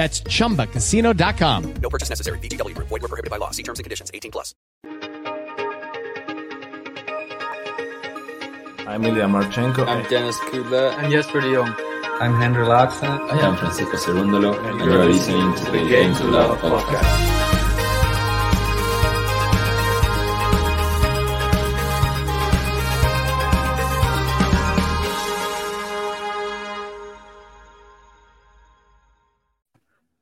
That's chumbacasino.com. No purchase necessary. VGW. Void were prohibited by law. See terms and conditions. 18 plus. I'm Ilya Marchenko. I'm Dennis Kudla. I'm Jesper de Jong. I'm Henry Laaksen. I am Francisco Cerundolo, and you are listening to the Game to Love podcast.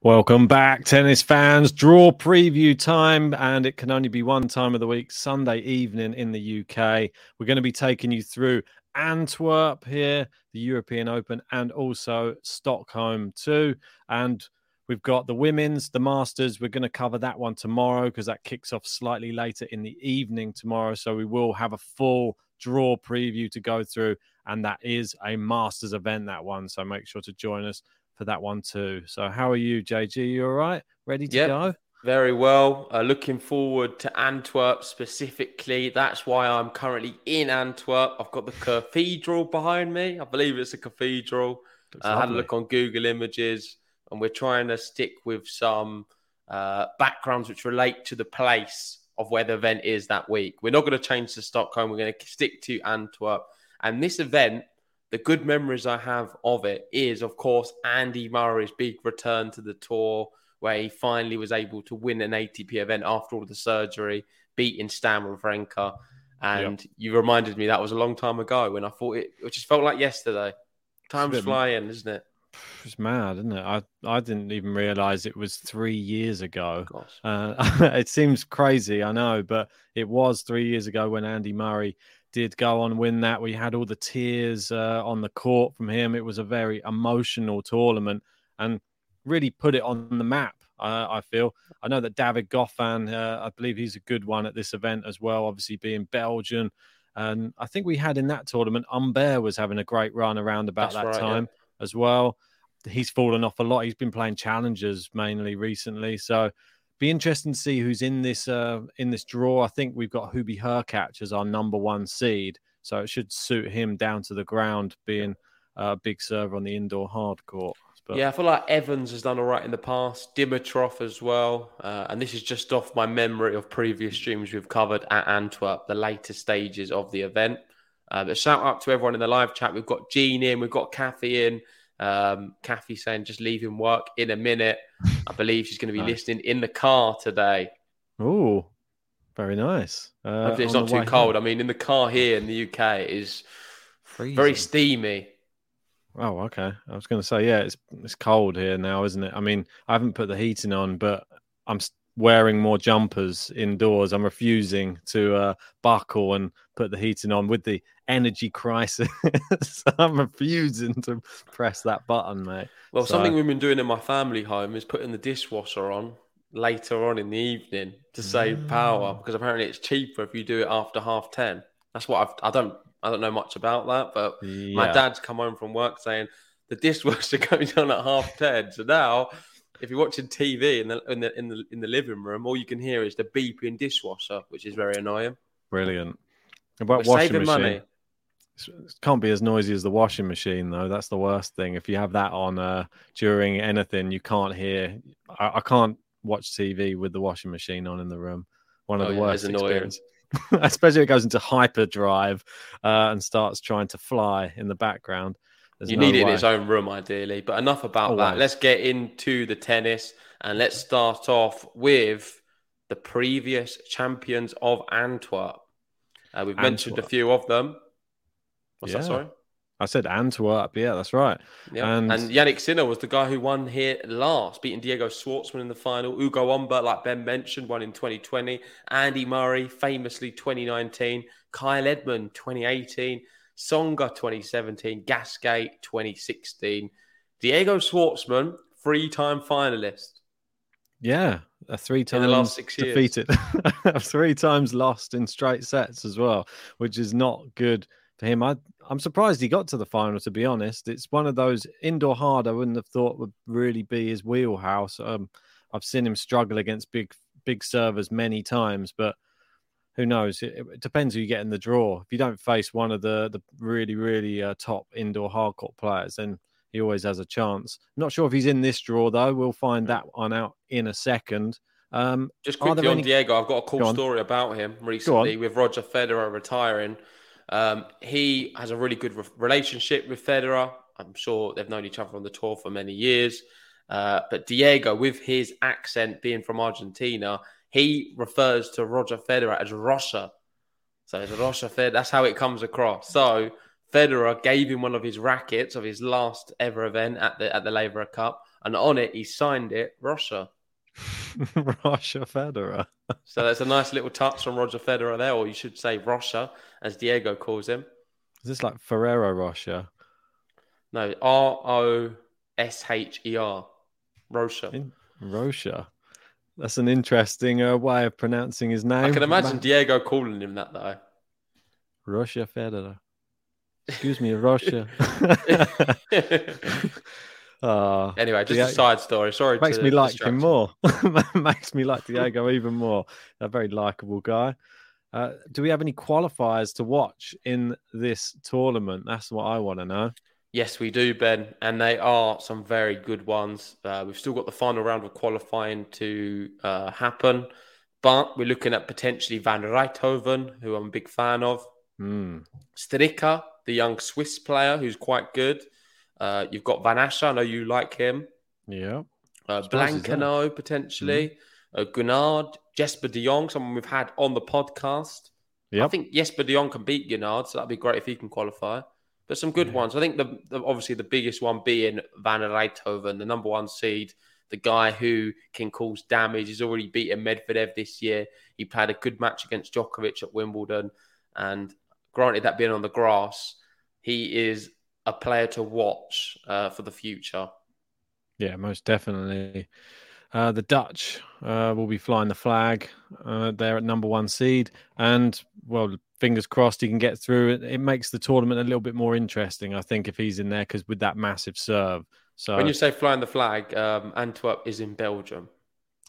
Welcome back, tennis fans. Draw preview time, and it can only be one time of the week, Sunday evening in the UK. We're going to be taking you through Antwerp here, the European Open, and also Stockholm too. And we've got the women's, the Masters. We're going to cover that one tomorrow because that kicks off slightly later in the evening tomorrow. So we will have a full draw preview to go through, and that is a Masters event, that one. So make sure to join us for that one too. So how are you, JG? You all right? Ready to yep, go? Very well. Uh, looking forward to Antwerp specifically. That's why I'm currently in Antwerp. I've got the cathedral behind me. I believe it's a cathedral. I uh, had a look on Google Images, and we're trying to stick with some uh, backgrounds which relate to the place of where the event is that week. We're not going to change to Stockholm. We're going to stick to Antwerp. And this event the good memories I have of it is, of course, Andy Murray's big return to the tour, where he finally was able to win an ATP event after all the surgery, beating Stan Wawrinka. And yep. you reminded me that was a long time ago when I thought it, it just felt like yesterday. Time's flying, isn't it? It's mad, isn't it? I I didn't even realize it was three years ago. Uh, it seems crazy, I know, but it was three years ago when Andy Murray did go on win that. We had all the tears uh, on the court from him. It was a very emotional tournament and really put it on the map. Uh, I feel. I know that David Goffin, uh, I believe he's a good one at this event as well. Obviously being Belgian, and I think we had in that tournament, Humbert was having a great run around about That's that right, time yeah. as well. He's fallen off a lot. He's been playing challengers mainly recently, so be interesting to see who's in this uh, in this draw. I think we've got Hubie Hurkacz as our number one seed, so it should suit him down to the ground, being a big server on the indoor hard court. But... Yeah, I feel like Evans has done all right in the past, Dimitrov as well, uh, and this is just off my memory of previous streams we've covered at Antwerp, the later stages of the event. Uh, but shout out to everyone in the live chat. We've got Jean in, we've got Kathy in. Um, Kathy saying just leaving work in a minute. I believe she's going to be nice. listening in the car today. Oh, very nice. Uh, it's not too cold. Home. I mean, in the car here in the UK it is Freezing. very steamy. Oh, okay. I was going to say, yeah, it's it's cold here now, isn't it? I mean, I haven't put the heating on, but I'm wearing more jumpers indoors. I'm refusing to uh, buckle and put the heating on with the energy crisis. I'm refusing to press that button, mate. Well, so... something we've been doing in my family home is putting the dishwasher on later on in the evening to save mm. power because apparently it's cheaper if you do it after half ten. That's what I've. I don't. I don't know much about that, but yeah. my dad's come home from work saying the dishwasher goes on at half ten. So now if you're watching TV in the in the in the in the living room, all you can hear is the beeping dishwasher, which is very annoying. Brilliant. About We're washing saving machine. money. It can't be as noisy as the washing machine, though. That's the worst thing. If you have that on uh, during anything, you can't hear. I, I can't watch TV with the washing machine on in the room. One of Oh, the yeah, worst experiences. Especially if it goes into hyperdrive uh, and starts trying to fly in the background. There's You no need it in its own room, ideally. But enough about that. Let's get into the tennis and let's start off with the previous champions of Antwerp. Uh, we've mentioned a few of them. What's Yeah. that? Sorry. I said Antwerp. Yeah, that's right. Yeah. And- And, Jannik Sinner was the guy who won here last, beating Diego Schwartzman in the final. Ugo Humbert, like Ben mentioned, won in 2020. Andy Murray, famously 2019. Kyle Edmund, 2018. Tsonga, 2017. Gasquet, 2016. Diego Schwartzman, three time finalist. Yeah, a three times the last six years. defeated, three times lost in straight sets as well, which is not good for him. I, I'm surprised he got to the final. To be honest, it's one of those indoor hard. I wouldn't have thought would really be his wheelhouse. Um, I've seen him struggle against big big servers many times, but who knows? It, it depends who you get in the draw. If you don't face one of the the really really uh, top indoor hardcourt players, then he always has a chance. Not sure if he's in this draw though. We'll find that one out in a second. Um, Just quickly on any- Diego, I've got a cool Go story about him recently with Roger Federer retiring. Um, he has a really good re- relationship with Federer. I'm sure they've known each other on the tour for many years. Uh, but Diego, with his accent being from Argentina, he refers to Roger Federer as Rocha. So it's Rocha Federer. That's how it comes across. So Federer gave him one of his rackets of his last ever event at the at the Laver Cup, and on it he signed it Rocha. Roger Federer. So that's a nice little touch from Roger Federer there, or you should say Rocha, as Diego calls him. Is this like Ferrero Rocher? No, R O S H E R. Rocha. In- Rocher. That's an interesting uh, way of pronouncing his name. I can imagine Ma- Diego calling him that though. Russia Federer. Excuse me, Russia. uh, anyway, just Diego- a side story. Sorry, makes to me like him more. makes me like Diego even more. A very likable guy. Uh, do we have any qualifiers to watch in this tournament? That's what I want to know. Yes, we do, Ben, and they are some very good ones. Uh, we've still got the final round of qualifying to uh, happen, but we're looking at potentially Van Rijthoven, who I'm a big fan of. Hmm. Stricker, the young Swiss player who's quite good. Uh, you've got Van Assche, I know you like him. Yeah. Uh, Surprised he's there. Blancaneaux, potentially. Uh, Gunard, Jesper de Jong, someone we've had on the podcast. I Yep. think Jesper de Jong can beat Gunard, so that'd be great if he can qualify. But some good ones. I think the, the obviously the biggest one being Van Rijthoven, the number one seed, the guy who can cause damage. He's already beaten Medvedev this year. He played a good match against Djokovic at Wimbledon, and granted that being on the grass, he is a player to watch uh, for the future. Yeah, most definitely. Uh, the Dutch uh, will be flying the flag. Uh, they're at number one seed, and well, fingers crossed he can get through. It, it makes the tournament a little bit more interesting, I think, if he's in there because with that massive serve. So When you say flying the flag, um, Antwerp is in Belgium.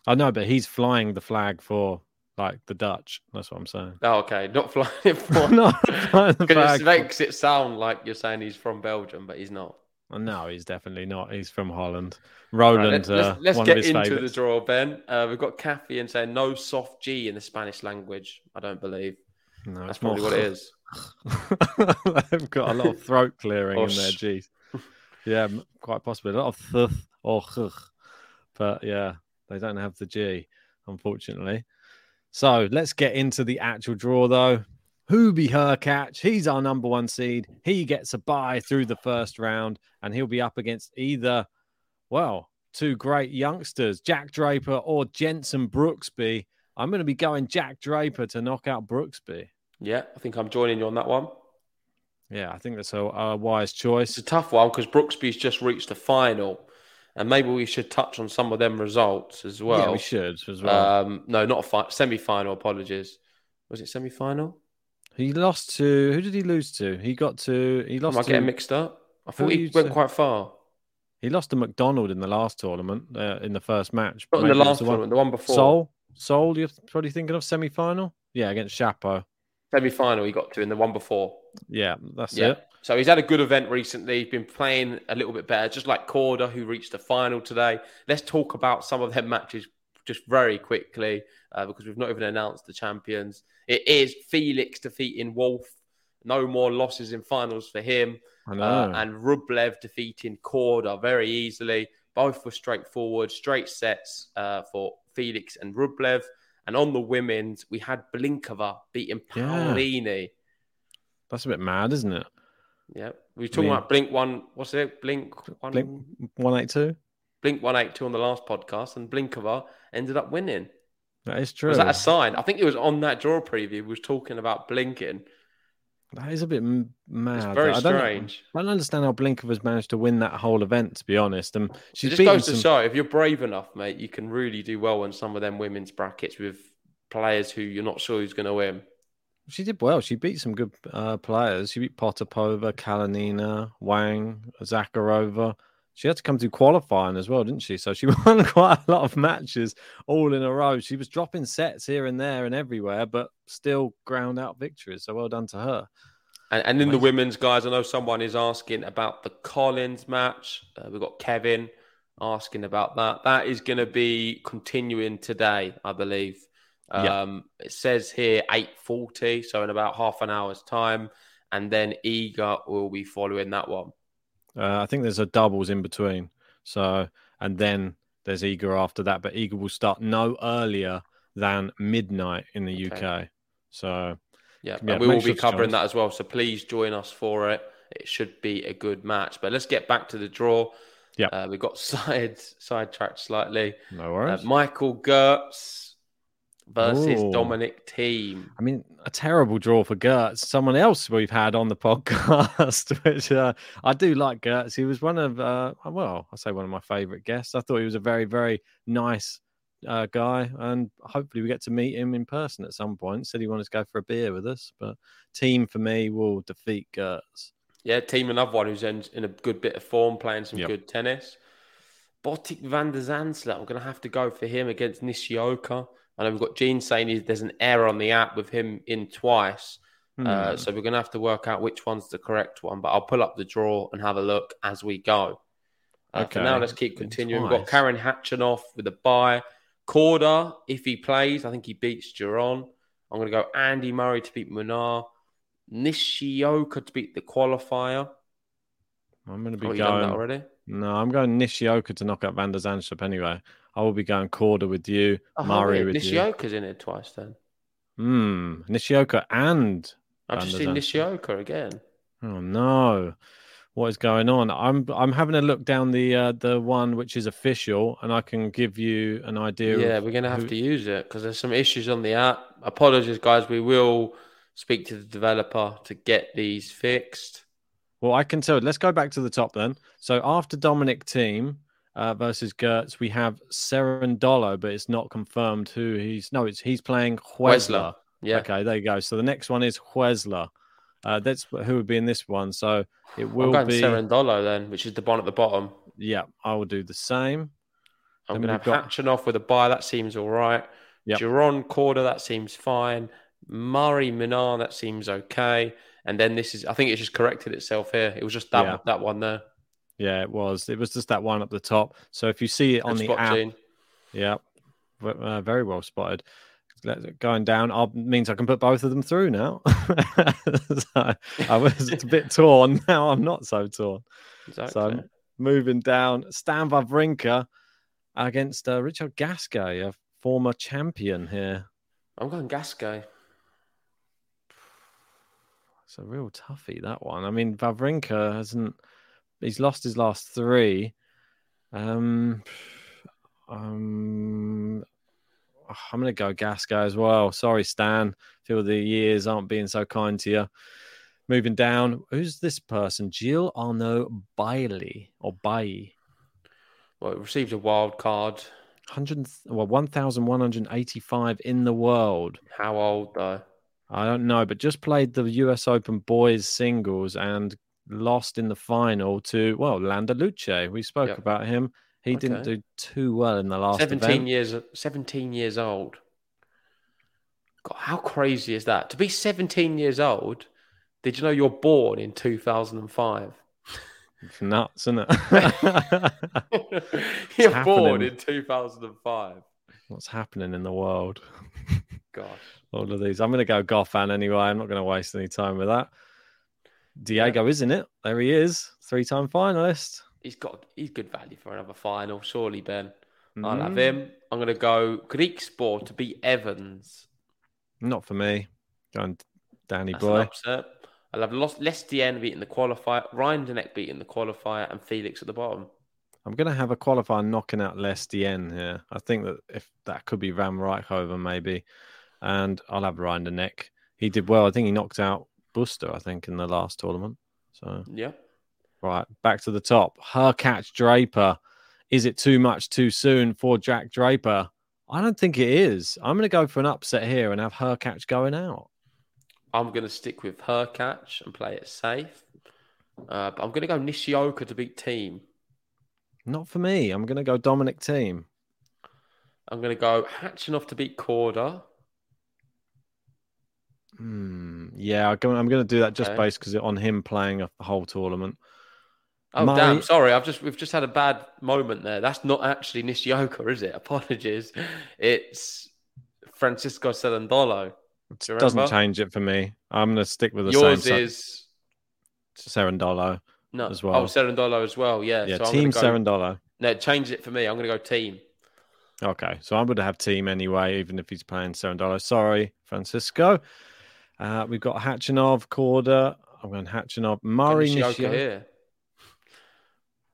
I know, but he's flying the flag for like the Dutch. That's what I'm saying. Oh, okay, not flying it for. no, flying the flag it makes it sound like you're saying he's from Belgium, but he's not. No, he's definitely not. He's from Holland. Right, Roland, let, uh, us let's one get into favourites. the draw, Ben. Uh, we've got Kathy and saying no soft G in the Spanish language. I don't believe No, that's more probably what it is. They've got a lot of throat clearing in there, geez. Yeah, quite possibly. A lot of th or ch. But yeah, they don't have the G, unfortunately. So let's get into the actual draw, though. Hubie Hurkacz, he's our number one seed. He gets a bye through the first round, and he'll be up against either, well, two great youngsters, Jack Draper or Jenson Brooksby. I'm going to be going Jack Draper to knock out Brooksby. Yeah, I think I'm joining you on that one. Yeah, I think that's a, a wise choice. It's a tough one because Brooksby's just reached the final, and maybe we should touch on some of them results as well. yeah, we should as well. Um, no, not a fi- semi-final. Apologies. Was it semi-final? He lost to who did he lose to? He got to he lost. Am I to getting mixed up? I thought he went to- quite far. He lost to McDonald in the last tournament, uh, in the first match. Not in the Maybe it was last the tournament, the one before. Seoul, Seoul. You're probably thinking of semi final. Yeah, against Shapo. Semi final he got to in the one before. Yeah, that's Yeah. it. So he's had a good event recently. He's been playing a little bit better, just like Korda, who reached the final today. Let's talk about some of them matches just very quickly uh, because we've not even announced the champions. It is Felix defeating Wolf. No more losses in finals for him. I. Uh, and Rublev defeating Korda very easily. Both were straightforward, straight sets uh, for Felix and Rublev. And on the women's, we had Blinkova beating Yeah. Paolini. that's a bit mad, isn't it? Yeah, we were talking mean- about Blink One. What's it? Blink One. Blink Blink, one eight two. One Eight Two on the last podcast, and Blinkova ended up winning. That is true. Was that a sign? I think it was on that draw preview. We was talking about blinking. That is a bit mad. It's very I don't, strange. I don't understand how Blinkova's managed to win that whole event. To be honest, and she's just goes to some- show if you're brave enough, mate, you can really do well in some of them women's brackets with players who you're not sure who's going to win. She did well. She beat some good uh, players. She beat Potapova, Kalinina, Wang, Zakharova. She had to come through qualifying as well, didn't she? So she won quite a lot of matches all in a row. She was dropping sets here and there and everywhere, but still ground out victories. So well done to her. And, and in the women's, guys, I know someone is asking about the Collins match. Uh, we've got Kevin asking about that. That is going to be continuing today, I believe. Yeah. Um, It says here 8.40, so in about half an hour's time. And then Iga will be following that one. Uh, I think there's a doubles in between. So, and then there's Iga after that, but Iga will start no earlier than midnight in the Okay. UK. So, Yeah, Yeah, and we will be covering that as well. So please join us for it. It should be a good match. But let's get back to the draw. Yeah. uh, we got side sidetracked slightly. no Uh, worries. Michael Geerts versus Ooh. Dominic Thiem. I mean, a terrible draw for Geerts. Someone else we've had on the podcast, which uh, I do like Geerts. He was one of, uh, well, I say one of my favorite guests. I thought he was a very, very nice uh, guy, and hopefully we get to meet him in person at some point. Said he wanted to go for a beer with us, but Thiem for me will defeat Geerts. Yeah, Thiem another one who's in, in a good bit of form, playing some Yep. good tennis. Botic van der Zandschulp, I'm going to have to go for him against Nishioka. I know we've got Gene saying he- there's an error on the app with him in twice. Uh, Hmm. so we're going to have to work out which one's the correct one. But I'll pull up the draw and have a look as we go. Uh, For Okay. now, let's keep continuing. We've got. Karen Khachanov with a bye. Korda, if he plays, I think he beats Duron. I'm going to go Andy Murray to beat Munar. Nishioka to beat the qualifier. I'm going to be Oh, you done that going. already? No, I'm going Nishioka to knock out Van der Zandschulp anyway. I will be going Korda with you, Oh, weird. with you. Nishioka's in it twice then. Hmm, Nishioka and I've just seen Nishioka again. Oh no, what is going on? I'm I'm having a look down the uh, the one which is official, and I can give you an idea. Yeah, we're going to have who- to use it because there's some issues on the app. Apologies, guys. We will speak to the developer to get these fixed. Well, I can tell. Let's go back to the top then. So after Dominic Thiem uh, versus Geerts, we have Cerundolo, but it's not confirmed who he's. No, it's he's playing Huesler. Yeah. Okay, there you go. So the next one is Huesler. Uh, that's who would be in this one. So it I'm will going be. Cerundolo then, which is the one at the bottom. Yeah, I will do the same. I'm going to have got- Khachanov with a bye. That seems all right. Yep. Giron Korda, that seems fine. Murray Munar, that seems okay. And then this is, I think it's just corrected itself here. It was just that Yeah. that one there. Yeah, it was. It was just that one up the top. So if you see it on Good the app, yeah, uh, very well spotted. Going down I'll, means I can put both of them through now. so I was a bit torn. Now I'm not so torn. Exactly. So moving down. Stan Wawrinka against uh, Richard Gasquet, a former champion here. I'm going Gasquet. It's a real toughie that one. I mean, Wawrinka hasn't. He's lost his last three. Um, um, I'm going to go Gasco as well. Sorry, Stan. Feel the years aren't being so kind to you. Moving down, who's this person? Gilles-Arnaud Bailey or Bailey? Well, it received a wild card. 100, well, 1,185 in the world. How old though? I don't know, but just played the US Open boys singles and lost in the final to well Landaluce. We spoke Yep. about him. He didn't do too well in the last 17 event. years 17 years old. God, how crazy is that? To be 17 years old, did you know you're born in 2005? It's nuts, isn't it? you're born in 2005. What's happening in the world? Gosh. All of these. I'm going to go Goffin anyway. I'm not going to waste any time with that. Diego, isn't it? There he is, three-time finalist. He's got he's good value for another final, surely, Ben. I'll have Mm, him. I'm gonna go Griekspoor to beat Evans. Not for me. Going Danny That's boy. I'll have Los- Lestienne beating the qualifier, Rinderknech beating the qualifier, and Felix at the bottom. I'm going to have a qualifier knocking out Lestienne here. I think that if that could be Van Rijthoven maybe, and I'll have Rinderknech. He did well. I think he knocked out Buster. I think in the last tournament. So Yeah. right back to the top. Hurkacz Draper. Is it too much too soon for Jack Draper? I don't think it is. I'm going to go for an upset here and have Hurkacz going out. I'm going to stick with Hurkacz and play it safe. Uh, but I'm going to go Nishioka to beat Thiem. Not for me. I'm going to go Dominic Thiem. I'm going to go Khachanov to beat Korda. Hmm. Yeah, I'm going to do that just Okay. based because on him playing a whole tournament. Oh Murray- damn! Sorry, I've just we've just had a bad moment there. That's not actually Nishioka, is it? Apologies. It's Francisco Cerundolo. It Do doesn't change it for me. I'm going to stick with the Yours same is Cerundolo. no. as well. Oh, well. Cerundolo as well. Yeah. Yeah, so Thiem go, Cerundolo. No, change it for me. I'm going to go Thiem. Okay, so I'm going to have Thiem anyway, even if he's playing Cerundolo. Sorry, Francisco. Uh, we've got Khachanov, Korda. I'm going Khachanov, Murray, Nishioka Nishio. here.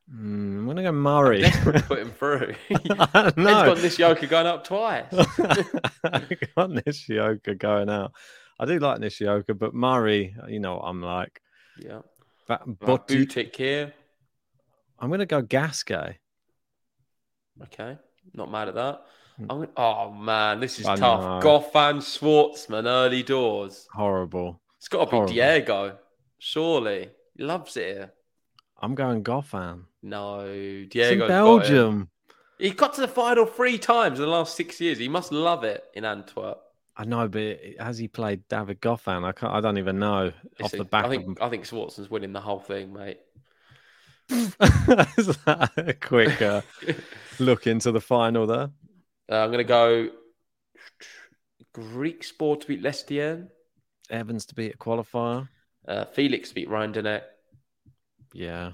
Hmm, I'm going to go Murray. Desperate to put him through. Don't Ben's got Nishioka going up twice. Got Nishioka going out. I do like Nishioka, but Murray, you know what I'm like. yeah. But, but Botic here. I'm going to go Gasquet. Okay. Not mad at that. I'm oh man, this is I tough. know. Goffin Schwartzman, early doors. Horrible. It's got to be Horrible. Diego. Surely. He loves it here. I'm going Goffin. No, Diego. in Belgium. He got to the final three times in the last six years. He must love it in Antwerp. I know, but has he played David Goffin? I can't. I don't even know off the back I think I think Schwartzman's winning the whole thing, mate. Is that a quick uh, look into the final there? Uh, I'm going to go Griekspoor to beat Lestienne. Evans to beat a qualifier. Uh, Felix to beat Rinderknech. Yeah,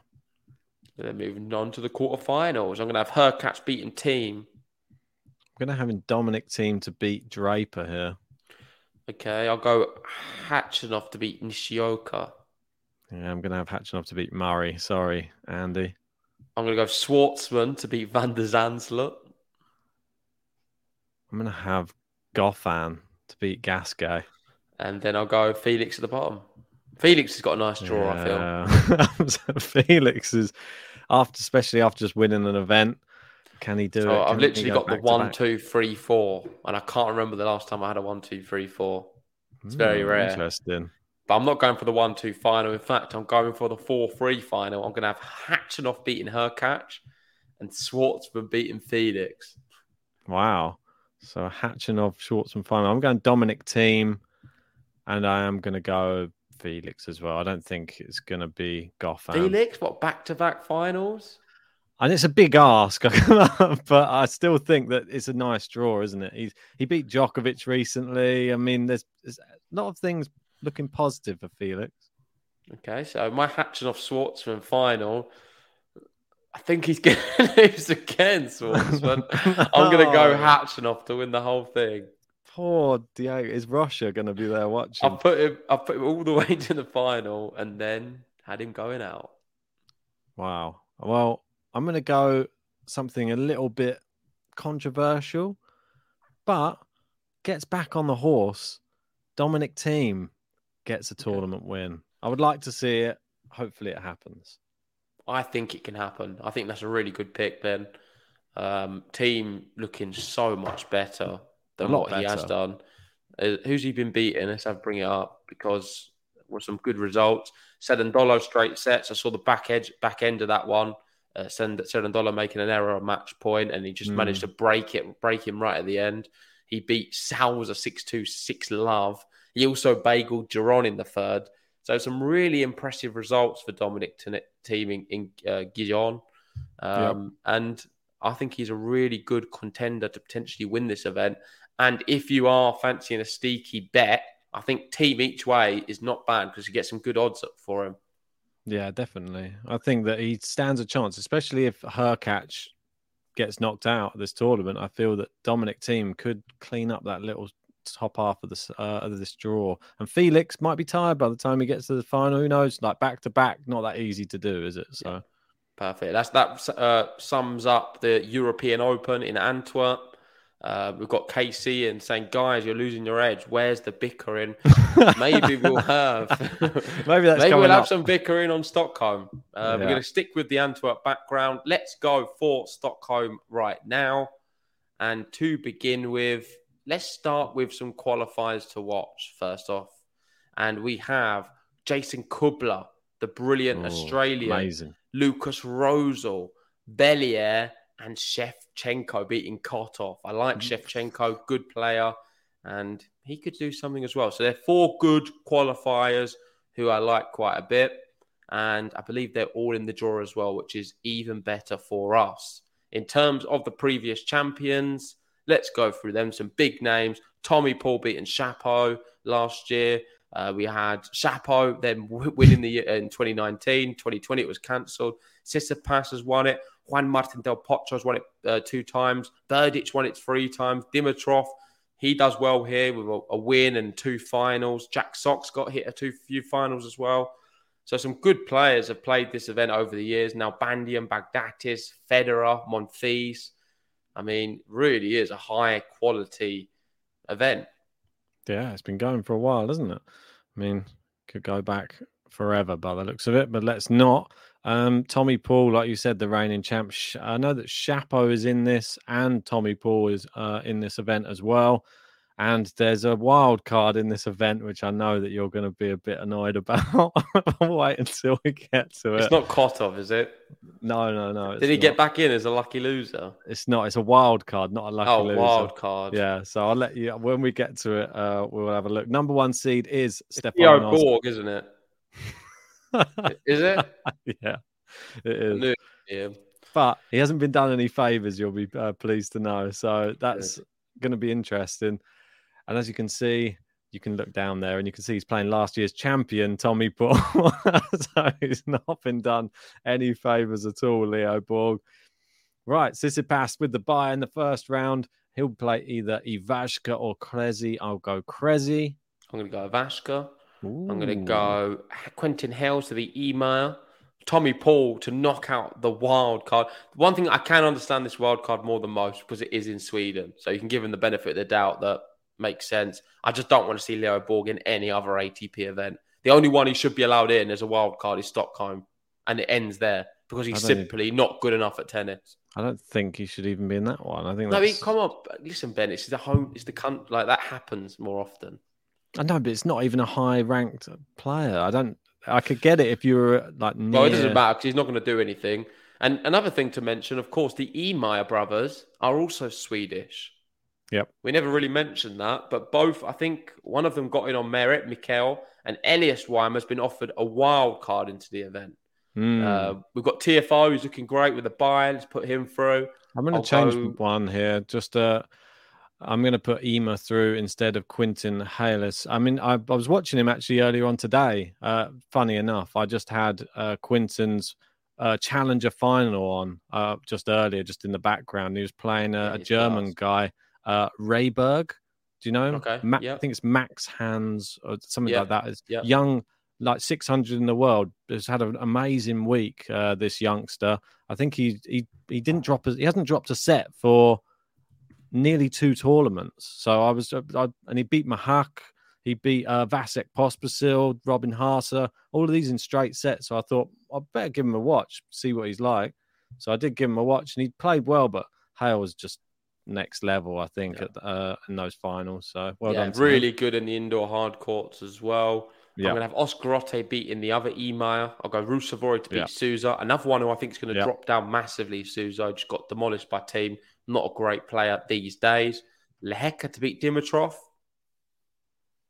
And then moving on to the quarterfinals. I'm going to have Hurkacz beating Thiem. I'm gonna have Dominic Thiem to beat Draper here. Okay, I'll go Khachanov to beat Nishioka. Yeah, I'm gonna have Khachanov to beat Murray. Sorry, Andy. I'm going to go Schwartzman to beat Van der Zandschulp. I'm gonna have Goffin to beat Gasquet. And then I'll go Felix at the bottom. Felix has got a nice draw, I feel. I feel. Felix is after, especially after just winning an event. Can he do So it? I've Can literally go got the back to one, two, three, four, and I can't remember the last time I had a one, two, three, four. It's very Hmm, rare. Interesting. But I'm not going for the one, two final. In fact, I'm going for the four, three final. I'm going to have Khachanov beating Hurkacz and Schwartzman beating Felix. Wow. So Khachanov, Schwartzman final. I'm going Dominic Thiem, and I am going to go Felix as well. I don't think it's going to be Goffin. Felix, what back to back finals? And it's a big ask, but I still think that it's a nice draw, isn't it? He's he beat Djokovic recently. I mean, there's, there's a lot of things looking positive for Felix. Okay, so my Khachanov Schwartzman final. Think he's going to lose again, Schwartzman. I'm going to go oh. No. Khachanov to win the whole thing. Poor Diego. Is Russia going to be there watching? I put him. I put him all the way to the final, and then had him going out. Wow. Well, I'm going to go something a little bit controversial, but gets back on the horse. Dominic Thiem gets a tournament win. I would like to see it. Hopefully, it happens. I think it can happen. I think that's a really good pick, Ben. Um, Thiem looking so much better than what he has done. Uh, who's he been beating? Let's have bring it up because were some good results. Cerundolo straight sets. I saw the back edge, back end of that one. Uh, Cerundolo making an error on match point, and he just mm. managed to break it, break him right at the end. He beat Salza 6 2, 6 love. He also bageled Giron in the third. So some really impressive results for Dominic teaming in uh. Um, yep. And I think he's a really good contender to potentially win this event. And if you are fancying a steaky bet, I think Thiem each way is not bad because you get some good odds up for him. Yeah, definitely. I think that he stands a chance, especially if Hurkacz gets knocked out of this tournament. I feel that Dominic Thiem could clean up that little top half of this uh, of this draw. And Felix might be tired by the time he gets to the final. Who knows? Like back to back, not that easy to do, is it? So. Yeah. Perfect. That's that uh, sums up the European Open in Antwerp. Uh, we've got KC and saying, guys, you're losing your edge. Where's the bickering? Maybe we'll have. Maybe that's Maybe we'll have some bickering on Stockholm. Uh, yeah. We're going to stick with the Antwerp background. Let's go for Stockholm right now. And to begin with, let's start with some qualifiers to watch first off. And we have Jason Kubler, the brilliant oh, Australian. Amazing. Lucas Rosol, Bellier, and Shevchenko beating Kotov. I like mm-hmm. Shevchenko, good player, and he could do something as well. So they're four good qualifiers who I like quite a bit. And I believe they're all in the draw as well, which is even better for us. In terms of the previous champions, let's go through them. Some big names. Tommy Paul beating Shapo last year. Uh, we had Shapo then winning the year in 2019. 2020 it was cancelled. Tsitsipas has won it. Juan Martin Del Potro has won it uh, two times. Berdych won it three times. Dimitrov, he does well here with a, a, win and two finals. Jack Sock got hit a two few finals as well. So some good players have played this event over the years. Nalbandian, Baghdatis, Federer, Monfils. I mean, really is a high quality event. Yeah, it's been going for a while, isn't it? I mean, could go back forever by the looks of it, but let's not. Um, Tommy Paul, like you said, the reigning champ. I know that Shapo is in this, and Tommy Paul is uh, in this event as well. And there's a wild card in this event, which I know that you're going to be a bit annoyed about. I'll wait until we get to it. It's not Kotov, is it? No, no, no. Did he not. get back in as a lucky loser? It's not. It's a wild card, not a lucky oh, loser. wild card. Yeah. So I'll let you when we get to it. Uh, we'll have a look. Number one seed is Stefan Borg, isn't it? is it? yeah, it is. Yeah. But he hasn't been done any favors. You'll be uh, pleased to know. So that's going to be interesting. And as you can see, you can look down there and you can see he's playing last year's champion, Tommy Paul. so he's not been done any favors at all, Leo Borg. Right, Tsitsipas with the bye in the first round. He'll play either Ivashka or Cressy. I'll go Cressy. I'm going to go Ivashka. I'm going to go Quentin Halys to the email. Tommy Paul to knock out the wild card. One thing I can understand this wild card more than most because it is in Sweden. So you can give him the benefit of the doubt that makes sense. I just don't want to see Leo Borg in any other ATP event. The only one he should be allowed in as a wild card is Stockholm, and it ends there because he's simply even, not good enough at tennis. I don't think he should even be in that one. I think. No, I mean, come on, listen, Ben. It's the home. It's the cunt. Like that happens more often. I know, but it's not even a high ranked player. I don't. I could get it if you were like. Near... Well, it doesn't matter because he's not going to do anything. And another thing to mention, of course, the Ymer brothers are also Swedish. Yep. We never really mentioned that, but both, I think one of them got in on merit, Mikael, and Elias Ymer has been offered a wild card into the event. Mm. Uh, we've got TFO, who's looking great with the bye. Let's put him through. I'm going to change go... one here. Just uh, I'm going to put Ymer through instead of Quentin Halys. I mean, I, I, was watching him actually earlier on today. Uh, funny enough, I just had uh, Quentin's uh, challenger final on uh, just earlier, just in the background. He was playing a, a German guy uh, Rehberg. Do you know him? Okay. Ma- yep. I think it's Max Hands or something yep. like that. Is yep. young, like 600 in the world. Has had an amazing week. Uh, this youngster. I think he he he didn't drop. A, he hasn't dropped a set for nearly two tournaments. So I was, I, and he beat Machac. He beat uh, Vasek Pospisil, Robin Haase, all of these in straight sets. So I thought I better give him a watch, see what he's like. So I did give him a watch, and he played well, but Hale was just next level, I think, yeah. at, uh, in those finals. So well yeah, done. really him. good in the indoor hard courts as well. Yeah. I'm going to have Oscar Otte beating the other Ymer. I'll go Ruusuvuori to beat Yeah. Sousa. Another one who I think is going to drop down massively. Sousa just got demolished by Thiem. Not a great player these days. Lehecka to beat Dimitrov.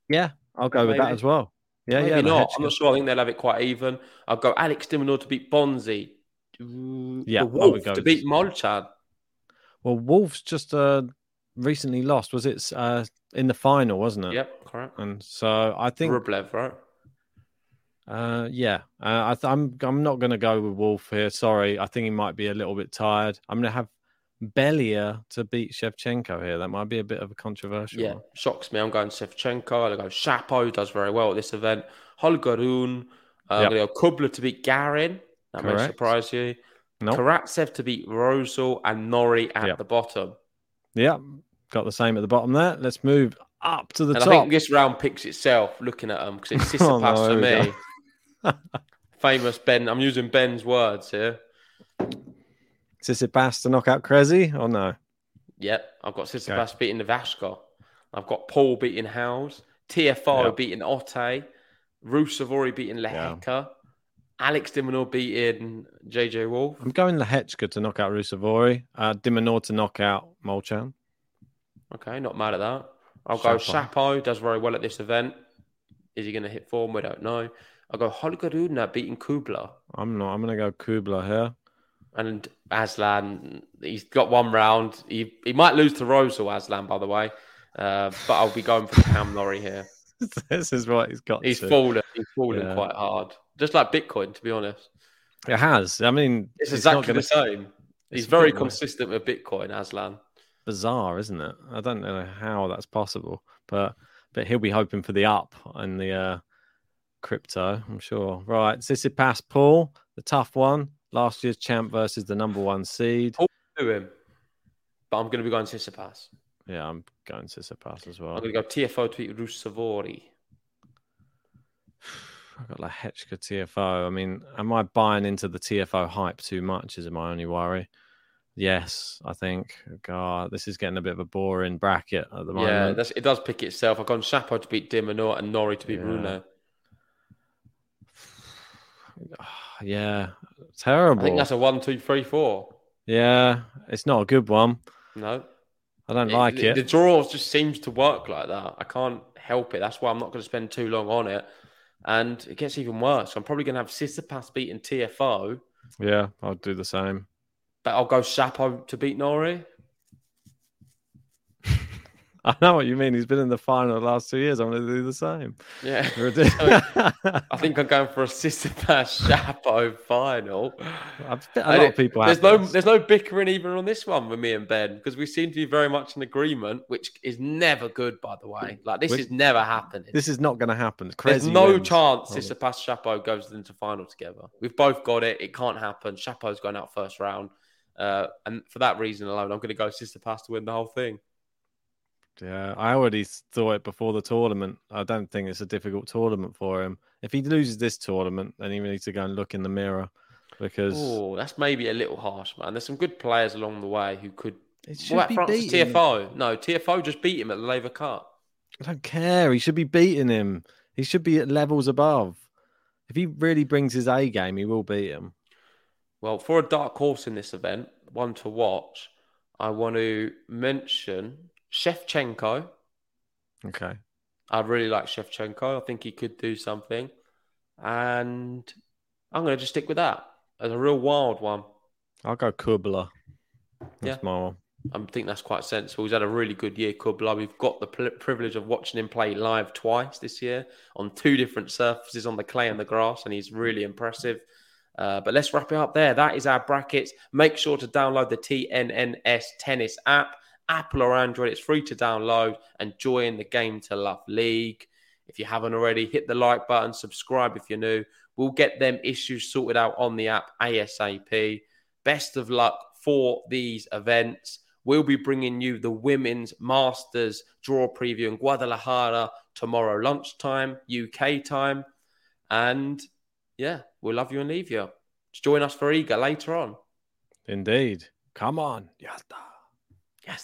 Yeah, I'll go with that as well. Yeah, Maybe yeah. not. I'm not sure. I think they'll have it quite even. I'll go Alex de Minaur to beat Bonzi. Yeah, the Wolf go to beat. Molchan. Well, Wolves just uh, recently lost. Was it uh, in the final, wasn't it? Yep, correct. And so I think, Rublev, right? uh, yeah, uh, I th- I'm I'm not going to go with Wolf here. Sorry, I think he might be a little bit tired. I'm going to have Bellier to beat Shevchenko here. That might be a bit of a controversial. Yeah, one. shocks me. I'm going Shevchenko. I'll go Shapo, does very well at this event. Holger Rune. Uh, I'm going to go Kubler to beat Garin. That may surprise you. Nope. Karatsev to beat Rosol and Norrie at Yep. the bottom. Yeah, got the same at the bottom there. Let's move up to the and top. I think this round picks itself looking at them because it's Oh, Tsitsipas no, for me. Famous Ben. I'm using Ben's words here. Tsitsipas to knock out Cressy or no? Yep, I've got Tsitsipas beating Navashko. I've got Paul beating Howes. TFO Yep. beating Otte. Ruusuvuori beating Lehecka. Alex de Minaur beating JJ Wolf. I'm going Lehecka to knock out Ruusuvuori. Uh, de Minaur to knock out Molchan. Okay, not mad at that. I'll go Shapo. Shapo, does very well at this event. Is he going to hit form? We don't know. I'll go Holger Rudner beating Kubler. I'm not. I'm going to go Kubler here. And Aslan, he's got one round. He, he might lose to Rosol, Aslan, by the way. Uh, but I'll be going for Cam Norrie here. this is what he's got. He's to. fallen. He's fallen Yeah. quite hard. Just like Bitcoin, to be honest. It has. I mean, It's, it's exactly gonna- the same. it's He's very a bit consistent with Bitcoin, Aslan. bizarre, isn't it? I don't know how that's possible, but but he'll be hoping for the up in the uh, crypto. I'm sure. Right, Tsitsipas Paul, the tough one. Last year's champ versus the number one seed. To him. But I'm going to be going Tsitsipas. Yeah, I'm going Tsitsipas as well. I'm going to go TFO to beat Ruusuvuori. I've got like Hechka TFO. I mean, am I buying into the TFO hype too much? Is my only worry. Yes, I think. God, this is getting a bit of a boring bracket at the moment. Yeah, that's, it does pick itself. I've gone Shapo to beat de Minaur and Norrie to beat Yeah. Bruno. Yeah, terrible. I think that's a one, two, three, four. Yeah, it's not a good one. No, I don't like the, it. The draws just seems to work like that. I can't help it. That's why I'm not going to spend too long on it. And it gets even worse. I'm probably going to have Tsitsipas beating TFO, Yeah, I'll do the same. but I'll go Shapo to beat Norrie. I know what you mean. He's been in the final the last two years. I'm going to do the same. Yeah. I think I'm going for a Tsitsipas Shapo final. A lot of people There's no, this. there's no bickering even on this one with me and Ben because we seem to be very much in agreement, which is never good, by the way. Like this is never happening. This is not going to happen. There's no wins. chance. Tsitsipas Shapo goes into final together. We've both got it. It can't happen. Shapo's going out first round. Uh, and for that reason alone, I'm going to go Tsitsipas to win the whole thing. Yeah, I already thought it before the tournament. I don't think it's a difficult tournament for him. If he loses this tournament, then he needs to go and look in the mirror because Oh, that's maybe a little harsh, man. There's some good players along the way who could. it should be Francis beating. TFO? No, TFO just beat him at the Laver Cup. I don't care. He should be beating him. He should be at levels above. If he really brings his A game, he will beat him. Well, for a dark horse in this event, one to watch, I want to mention Shevchenko. Okay. I really like Shevchenko. I think he could do something. And I'm going to just stick with that as a real wild one. I'll go Kubler. Yeah. My one. I think that's quite sensible. He's had a really good year, Kubler. We've got the privilege of watching him play live twice this year on two different surfaces on the clay and the grass, and he's really impressive. Uh, but let's wrap it up there. That is our brackets. Make sure to download the TNNS Tennis app, Apple or Android. It's free to download and join the Game to Love League. If you haven't already, hit the like button, subscribe if you're new. We'll get them issues sorted out on the app ASAP. Best of luck for these events. We'll be bringing you the Women's Masters draw preview in Guadalajara tomorrow lunchtime, UK time. And yeah, we'll love you and leave you. Join us for Iga later on. Indeed. Come on. Ya.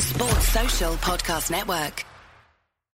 Sports Social Podcast Network.